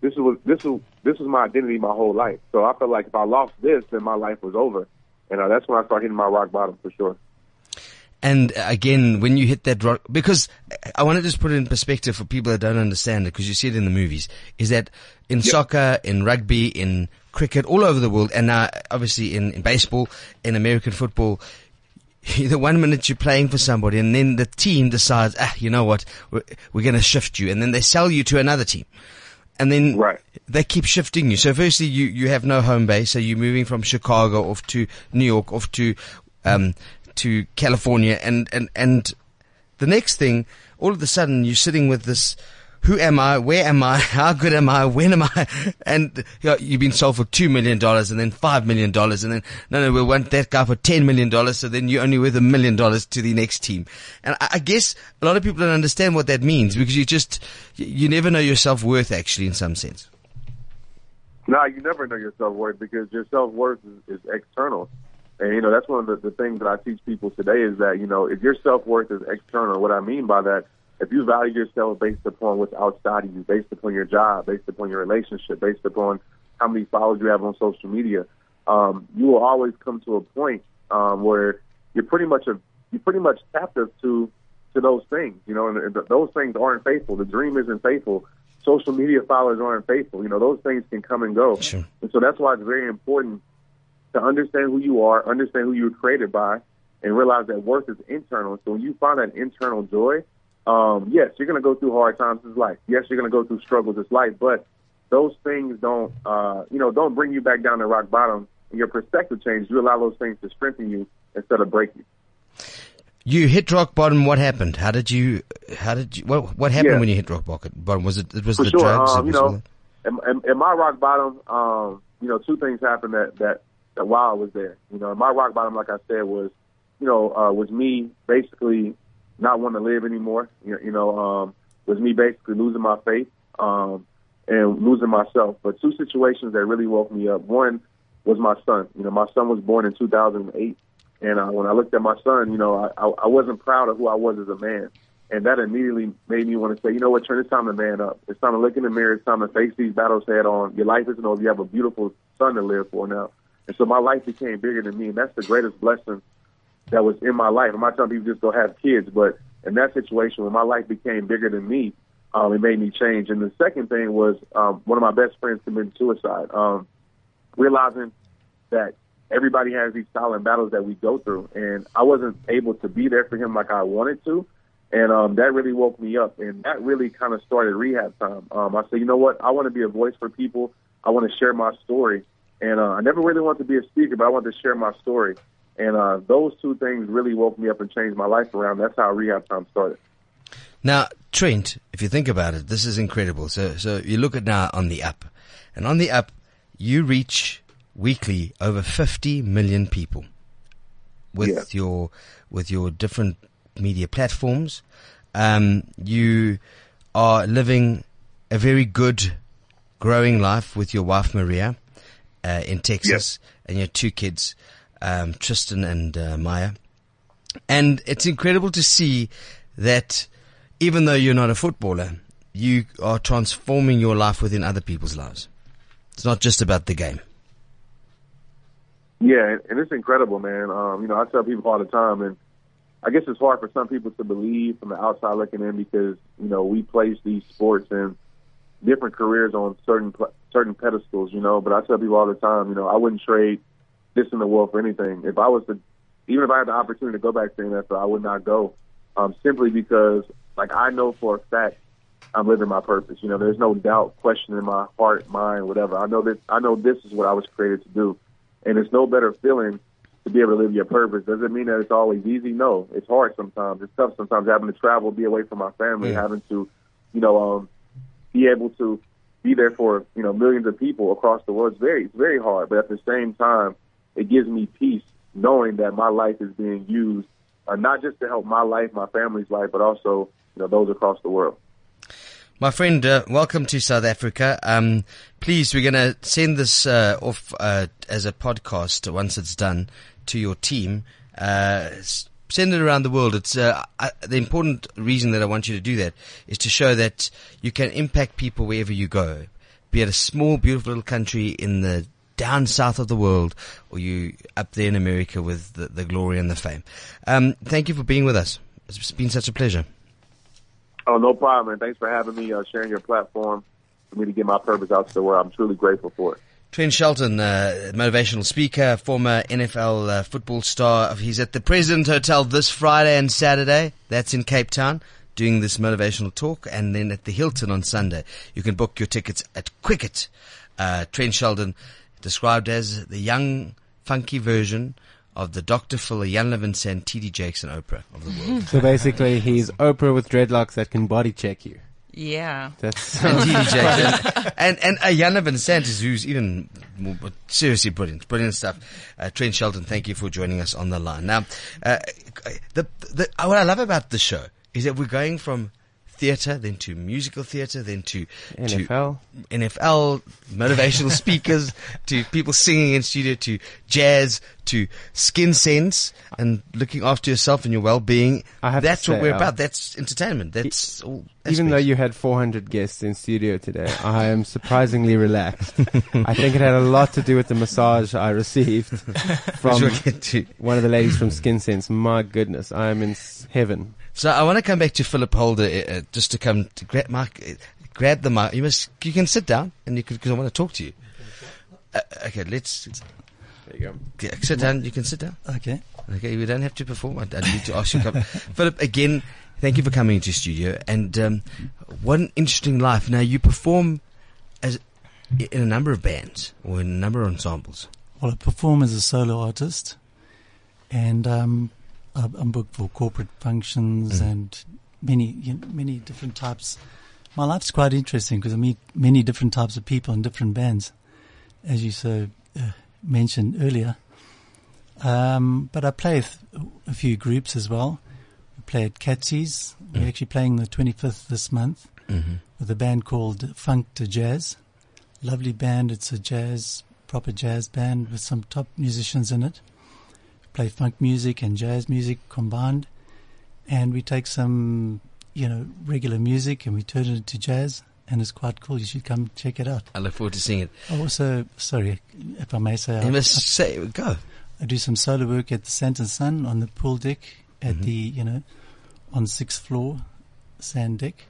this was this was this was my identity my whole life. So I felt like if I lost this, then my life was over, and uh, that's when I started hitting my rock bottom for sure. And again, when you hit that rock, because I want to just put it in perspective for people that don't understand it, because you see it in the movies, is that in soccer, in rugby, in cricket, all over the world, and now obviously in, in baseball, in American football, the one minute you're playing for somebody and then the team decides, ah, you know what, we're, we're going to shift you. And then they sell you to another team. And then Right. they keep shifting you. So firstly, you, you have no home base. So you're moving from Chicago off to New York, off to, um, to California. And, and, and the next thing, all of a sudden you're sitting with this, who am I? Where am I? How good am I? When am I? And you you've been sold for two million dollars and then five million dollars and then no, no, we want that guy for ten million dollars. So then you're only worth a million dollars to the next team. And I, I guess a lot of people don't understand what that means because you just you- you never know your self worth actually in some sense. No, you never know your self worth because your self worth is, is external. And you know that's one of the, the things that I teach people today is that you know if your self worth is external, what I mean by that, if you value yourself based upon what's outside of you, based upon your job, based upon your relationship, based upon how many followers you have on social media, um, you will always come to a point um, where you're pretty much a you're pretty much captive to to those things. You know, and, and those things aren't faithful. The dream isn't faithful. Social media followers aren't faithful. You know, those things can come and go. Sure. And so that's why it's very important to understand who you are, understand who you were created by, and realize that worth is internal. So when you find that internal joy, um, yes, you're going to go through hard times in life. Yes, you're going to go through struggles in life, but those things don't, uh, you know, don't bring you back down to rock bottom. And your perspective changes. You allow those things to strengthen you instead of break you. You hit rock bottom. What happened? How did you? How did you? What What happened Yeah. when you hit rock bottom? Was it? It was For the sure. drugs. Um, you know, in, in, in my rock bottom, um, you know, two things happened that, that, that while I was there. You know, my rock bottom, like I said, was, you know, uh, was me basically not wanting to live anymore. You, you know, um, was me basically losing my faith. Um, and losing myself. But two situations that really woke me up. One was my son. You know, my son was born in 2008, and uh, when I looked at my son, you know, I, I, I wasn't proud of who I was as a man. And that immediately made me want to say, you know what, Trent, it's time to man up. It's time to look in the mirror. It's time to face these battles head on. Your life isn't over. You have a beautiful son to live for now. And so my life became bigger than me. And that's the greatest blessing that was in my life. I'm not telling people just go have kids, but in that situation, when my life became bigger than me, um, it made me change. And the second thing was um, one of my best friends committed suicide. Um, realizing that everybody has these silent battles that we go through, and I wasn't able to be there for him like I wanted to. And um, that really woke me up, and that really kind of started rehab time. Um, I said, you know what? I want to be a voice for people. I want to share my story, and uh, I never really wanted to be a speaker, but I wanted to share my story. And uh, those two things really woke me up and changed my life around. That's how rehab time started. Now, Trent, if you think about it, this is incredible. So, so you look at now on the app, and on the app, you reach weekly over 50 million people with Yeah. your with your different media platforms. Um, you are living a very good, growing life with your wife Maria uh, in Texas, and your two kids, um, Tristan and uh, Maya. And it's incredible to see that even though you're not a footballer, you are transforming your life within other people's lives. It's not just about the game. Yeah, and, it's incredible, man. Um, you know, I tell people all the time, and I guess it's hard for some people to believe from the outside looking in because you know we place these sports and different careers on certain certain pedestals, you know. But I tell people all the time, you know, I wouldn't trade this in the world for anything. If I was to, even if I had the opportunity to go back to the NFL, I would not go, um, simply because, like, I know for a fact I'm living my purpose. You know, there's no doubt, question in my heart, mind, whatever. I know that I know this is what I was created to do, and it's no better feeling to be able to live your purpose. Does it mean that it's always easy? No, it's hard sometimes. It's tough sometimes having to travel, be away from my family, Yeah. having to, you know, um, be able to be there for you know millions of people across the world. It's very it's very hard, but at the same time, it gives me peace knowing that my life is being used uh, not just to help my life, my family's life, but also you know those across the world. My friend, uh, welcome to South Africa. Um, please, we're going to send this uh, off uh, as a podcast once it's done to your team. Uh, send it around the world. It's uh, I, the important reason that I want you to do that is to show that you can impact people wherever you go, be it a small, beautiful little country in the down south of the world, or you up there in America with the, the glory and the fame. Um, thank you for being with us. It's been such a pleasure. Oh, no problem, man. Thanks for having me, uh, sharing your platform for me to get my purpose out to the world. I'm truly grateful for it. Trent Shelton, uh, motivational speaker, former NFL uh, football star. He's at the President Hotel this Friday and Saturday. That's in Cape Town, doing this motivational talk, and then at the Hilton on Sunday. You can book your tickets at Quicket. Uh, Trent Shelton, described as the young, funky version of the Dr. Phil, Iyanla Vanzant, T.D. Jakes, and Oprah of the world. So basically, he's Oprah with dreadlocks that can body check you. Yeah. That's and T.D. Jakes. And, and, and uh, Iyanla Vanzant, who's even more, but seriously brilliant. Brilliant stuff. Uh, Trent Shelton, thank you for joining us on the line. Now, uh, the, the, uh, what I love about the show is that we're going from theatre, then to musical theatre, then to NFL. to NFL, motivational speakers, to people singing in studio, to jazz, to skin sense, and looking after yourself and your well-being. I have to That's what we're uh, about. That's entertainment. That's all. Even though you had 400 guests in studio today, I am surprisingly relaxed. I think it had a lot to do with the massage I received from Which we'll get to. one of the ladies from Skin Sense. My goodness, I am in heaven. So I want to come back to Philip Holder uh, uh, just to come to grab Mark, uh, grab the mic. You must, you can sit down and you can, because I want to talk to you. Uh, okay, let's There you go. yeah, sit down. You can sit down. Okay. Okay, we don't have to perform. I, I need to ask you. a couple- Philip, again, thank you for coming into studio. And um, what an interesting life. Now you perform as in a number of bands or in a number of ensembles. Well, I perform as a solo artist, and um, I- I'm booked for corporate functions and many you know, many different types. My life's quite interesting because I meet many different types of people in different bands, as you so uh, mentioned earlier. Um, but I play a few groups as well. We play at Katzy's. We're actually playing the 25th this month. with a band called Funk to Jazz. Lovely band. It's a jazz, proper jazz band with some top musicians in it. Play funk music and jazz music combined. And we take some, you know, regular music and we turn it into jazz. And it's quite cool. You should come check it out. I look forward to seeing it. I also, sorry, if I may say, I- You must say, go. I do some solo work at the Sandton Sun on the pool deck at Mm-hmm. the, you know, on sixth floor sand deck.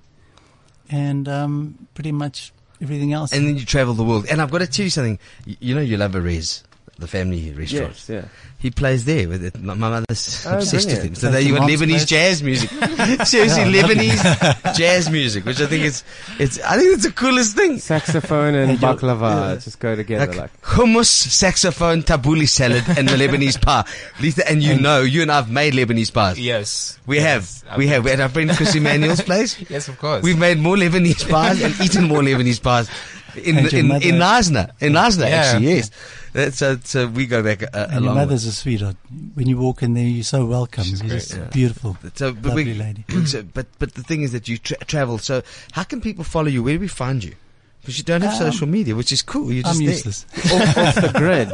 And, um, pretty much everything else. And then you travel the world. And I've got to tell you something. You, you know you love a res, the family restaurant. Yes, yeah. He plays there with it. My, my mother's Oh, obsessed with him. So That's they you the got Lebanese place. jazz music. Seriously, Lebanese jazz music, which I think is, it's, I think it's the coolest thing. Saxophone and And you'll- baklava yeah. just go together Like, like. hummus, saxophone, tabbouleh salad, and the Lebanese pie. Lisa, and you know, you and I've made Lebanese pies. Yes. We Yes, have. We have. At our friend Chris Emmanuel's place. Yes, of course. We've made more Lebanese pies and eaten more Lebanese pies in And in, mother- in Nasna. In Nasna, Yeah. actually, yes. That's, so, so uh, we go back a, a and your long way. mother's a sweetheart. When you walk in there, you're so welcome. She's great, yeah. beautiful. So, but uh, Lovely we, lady. so- but but the thing is that you tra- travel. So how can people follow you? Where do we find you? Because you don't have Um, social media, which is cool. You're just I'm useless. off, off the grid.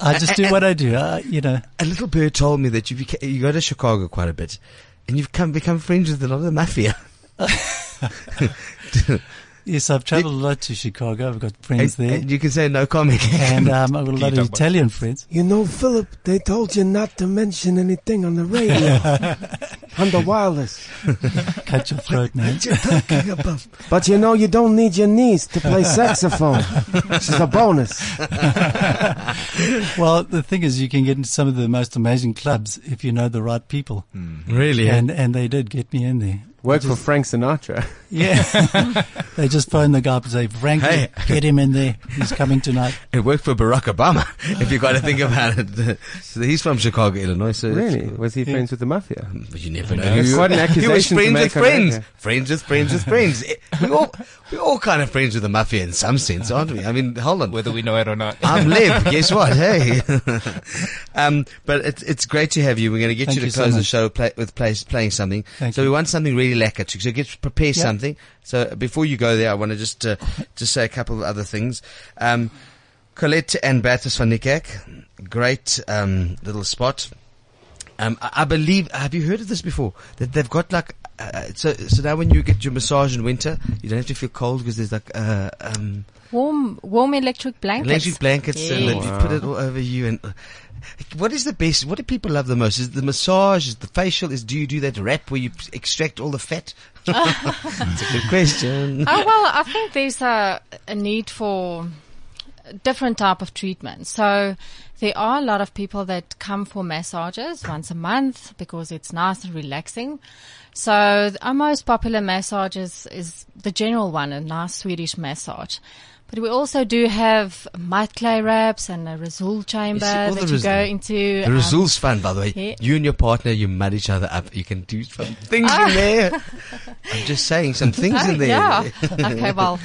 I just do what I do. I, you know, A little bird told me that you beca- you go to Chicago quite a bit, and you've come become friends with a lot of the mafia. yes, I've traveled a lot to Chicago. I've got And, friends there. and you can say no comment. And um, I've got a you lot talk of about- Italian friends. You know, Philip, they told you not to mention anything on the radio. on the wireless. Cut your throat, man. You But you know, you don't need your knees to play saxophone. This is a bonus. well, the thing is, you can get into some of the most amazing clubs if you know the right people. really? And and they did get me in there. Work for Frank Sinatra. Yeah. they just phoned the guy up and say, Frank, Hey. get him in there. He's coming tonight. It worked for Barack Obama, if you've got to think about it. So he's from Chicago, Illinois. So Really? Was he friends with the mafia? But you never know. That's quite an He was accusation to friends make with on friends. radio. Friends with friends with friends. We all, we're all kind of friends with the mafia in some sense, aren't we? I mean, hold on. Whether we know it or not. I'm Liv. Guess what? Hey. um, but it's it's great to have you. We're going to get Thank you to you so close the show play, with play, playing something. Thank so you. we want something really lekker. to- So get prepare Yeah. something. So before you go there, I want to just uh, just say a couple of other things. Um, Colette and Bertus van Niekerk, great um, little spot. Um, I, I believe. Have you heard of this before? That they've got like. Uh, so so now when you get your massage in winter, you don't have to feel cold because there's like uh, um, Warm, warm electric blankets. electric blankets and then you put it all over you and. uh, What is the best? What do people love the most? Is it the massage? Is it the facial? Is do you do that wrap where you extract all the fat? It's a good question. Oh well, I think there's a, a need for different type of treatment. So there are a lot of people that come for massages once a month because it's nice and relaxing. So our most popular massage is, is the general one, a nice Swedish massage. But we also do have mud clay wraps and a Rasul chamber the that you go into. The um, Rasul's fun, by the way. yeah. You and your partner, you mud each other up. You can do some things in there. I'm just saying some things oh, in there. yeah. okay, well.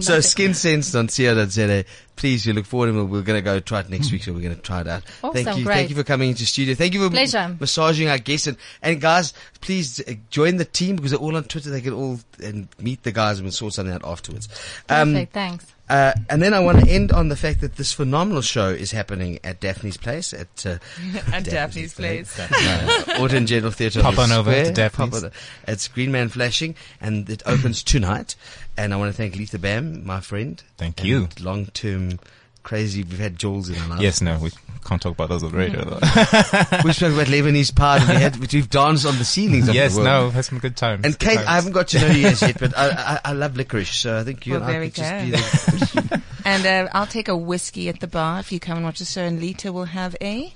so skin sense on Sierra.za. Please, we look forward and we're going to go try it next week. So we're going to try it out. Thank you. great. Thank you for coming into studio. Thank you for Pleasure. massaging our guests. And, and guys, please uh, join the team because they're all on Twitter. They can all and meet the guys and we'll sort something out afterwards. Um, Perfect, thanks. Uh, and then I want to end on the fact that this phenomenal show is happening at Daphne's Place at uh, At Daphne's Place. uh, Autumn General Theatre. Pop on over to Daphne's. Pop on- It's Green Man Flashing, and it opens tonight. And I want to thank Litha Bam, my friend. Thank you. Long-term crazy. We've had Jules in our lives. Yes, no, we can't talk about those on the radio though. we spoke about Lebanese pie. and We had we've danced on the ceilings. Of yes, the world. no, had some good times. And Kate, times. I haven't got to know you as yet, but I, I, I love licorice, so I think you Well, and I there we could just be go. the And uh, I'll take a whiskey at the bar if you come and watch the show. And Litha will have a.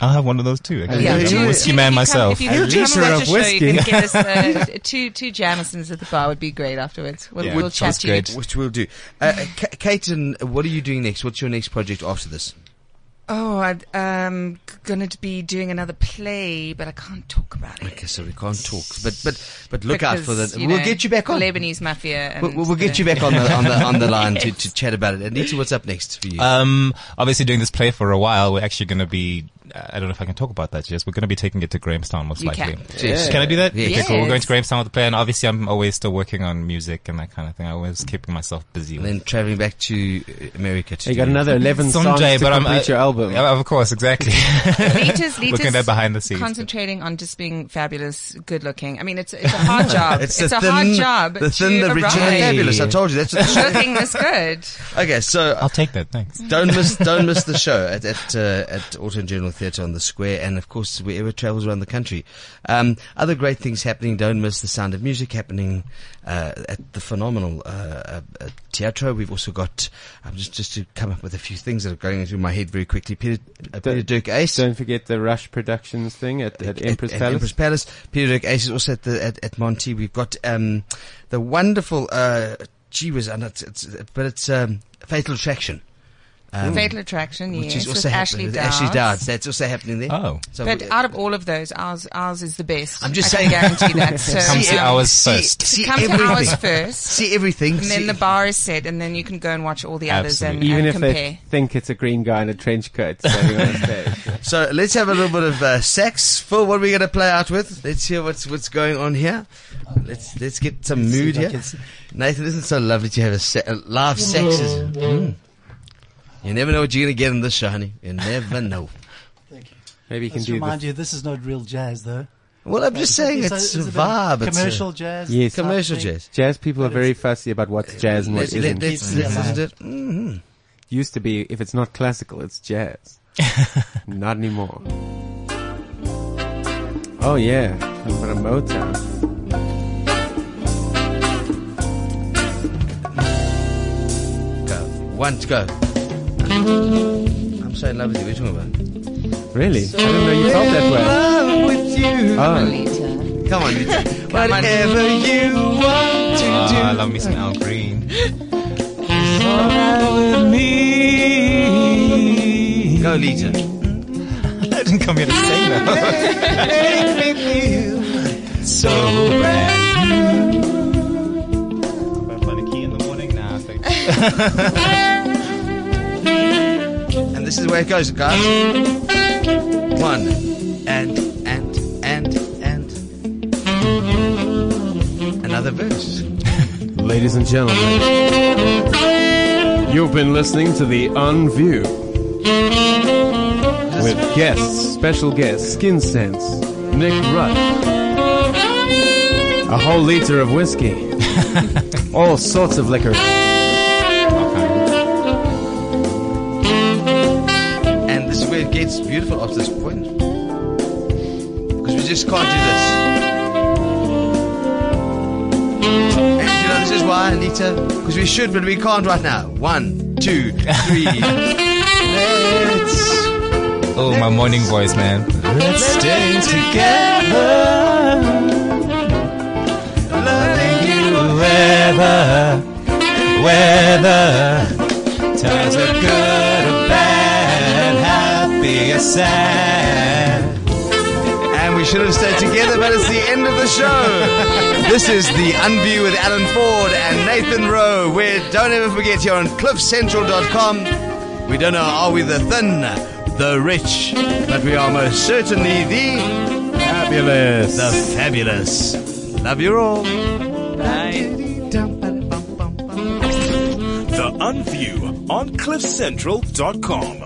I'll have one of those too. actually. Yeah, I'm you- a whiskey man you come- myself. If you A come liter and of the show, whiskey. you can get us uh, two two Jamesons at the bar. Would be great afterwards. We'll, Yeah, we'll chat to you. great. which we'll do. Uh, uh, Kate, and what are you doing next? What's your next project after this? Oh, I'm um, going to be doing another play, but I can't talk about it. Okay, so we can't talk, but but but look out for that. We'll know, get you back on. Lebanese mafia. And, We'll, we'll we'll get uh, you back on the on the on the line to, to chat about it. Anita, what's up next for you? Um, obviously doing this play for a while. We're actually going to be I don't know if I can talk about that. Yes, we're going to be taking it to Grahamstown most You likely. can. Yes. Can I do that? Yes. Okay, cool. We're going to Grahamstown with the play, and obviously I'm always still working on music and that kind of thing. I'm always keeping myself busy. And then traveling back to uh, America to You got another 11 songs Someday, to but I'm uh, your album. Yeah, of course, exactly. Litha's, Looking at that behind the scenes. concentrating on just being fabulous, good looking. I mean, it's it's a hard job. It's, it's the a thin, hard job. The thin, the rich, and the fabulous. I told you that's what the show. looking this good. Okay, so I'll take that. Thanks. don't miss don't miss the show at at uh, at Autumn General Theatre on the Square, and of course wherever it travels around the country. Um, other great things happening. Don't miss the Sound of Music happening uh, at the phenomenal uh, uh, uh, Teatro. We've also got um, just just to come up with a few things that are going into my head very quickly. Peter uh, Peter Dirk Ace. Don't forget the Rush Productions thing at, at Emperors at, Palace. Emperors Palace. Pieter-Dirk Uys is also at the at, at Monty. We've got um, the wonderful uh, gee whiz, and it's, it's but it's um, Fatal Attraction. Um, Fatal Attraction, which yes, is also with Ashley with Dowds. Ashley Dowds. That's also happening there. Oh. So But we- out of all of those, ours ours is the best. I'm just I saying. can guarantee that. So, Come see um, ours see, first. See come to ours first, See everything. and then see- the bar is set, and then you can go and watch all the others and, Even and if compare. they think it's a green guy in a trench coat standing on stage. So let's have a little bit of uh, sex. Phil, what are we going to play out with? Let's hear what's what's going on here. Let's let's get some see mood here. Nathan, isn't it so lovely to have a, se- a live sex? Mm. You never know what you're going to get in this show, honey. You never know. Thank you. Maybe you can Let's do remind the you, this is not real jazz, though. Well, I'm just saying It's a- it's, it's a a bit vibe. It's a- Commercial jazz. Yes. commercial jazz. jazz people are very fussy about what's jazz and what Let's, isn't. let, let's, let's it listen to alive. it. Mhm. Used to be if it's not classical, it's jazz. not anymore. Oh yeah, a bit of Motown. Go. One to go. I'm so in love with you. What are you talking about? Really? I didn't know you felt that way. Love with you. Oh, Litha. Come on, Litha. Whatever you want to Oh, do. I love me some Al Green. Go, Litha. I didn't come here to sing that. Make me feel so bad. About to find a key in the morning? Nah, thanks. And this is where it goes, guys. One. And, and, and, and. Another verse. ladies and gentlemen, you've been listening to the Unview with guests, special guests, Skin Sense, Nic Rush, a whole liter of whiskey, all sorts of liquor. This is where it gets beautiful after this point. Because we just can't do this. And you know, this is why, Anita. Because we should, but we can't right now. One, two, three. Let's, Oh, my morning voice, man. let's stay together. Loving you Weather, weather, times are good or bad, sad. And we should have stayed together, but it's the end of the show. this is the Unview with Alan Ford and Nathan Rowe. Where don't ever forget here on CliffCentral.com. We don't know are we the thin, the rich, but we are most certainly the Fabulous. the fabulous. Love you all. The Unview on CliffCentral.com.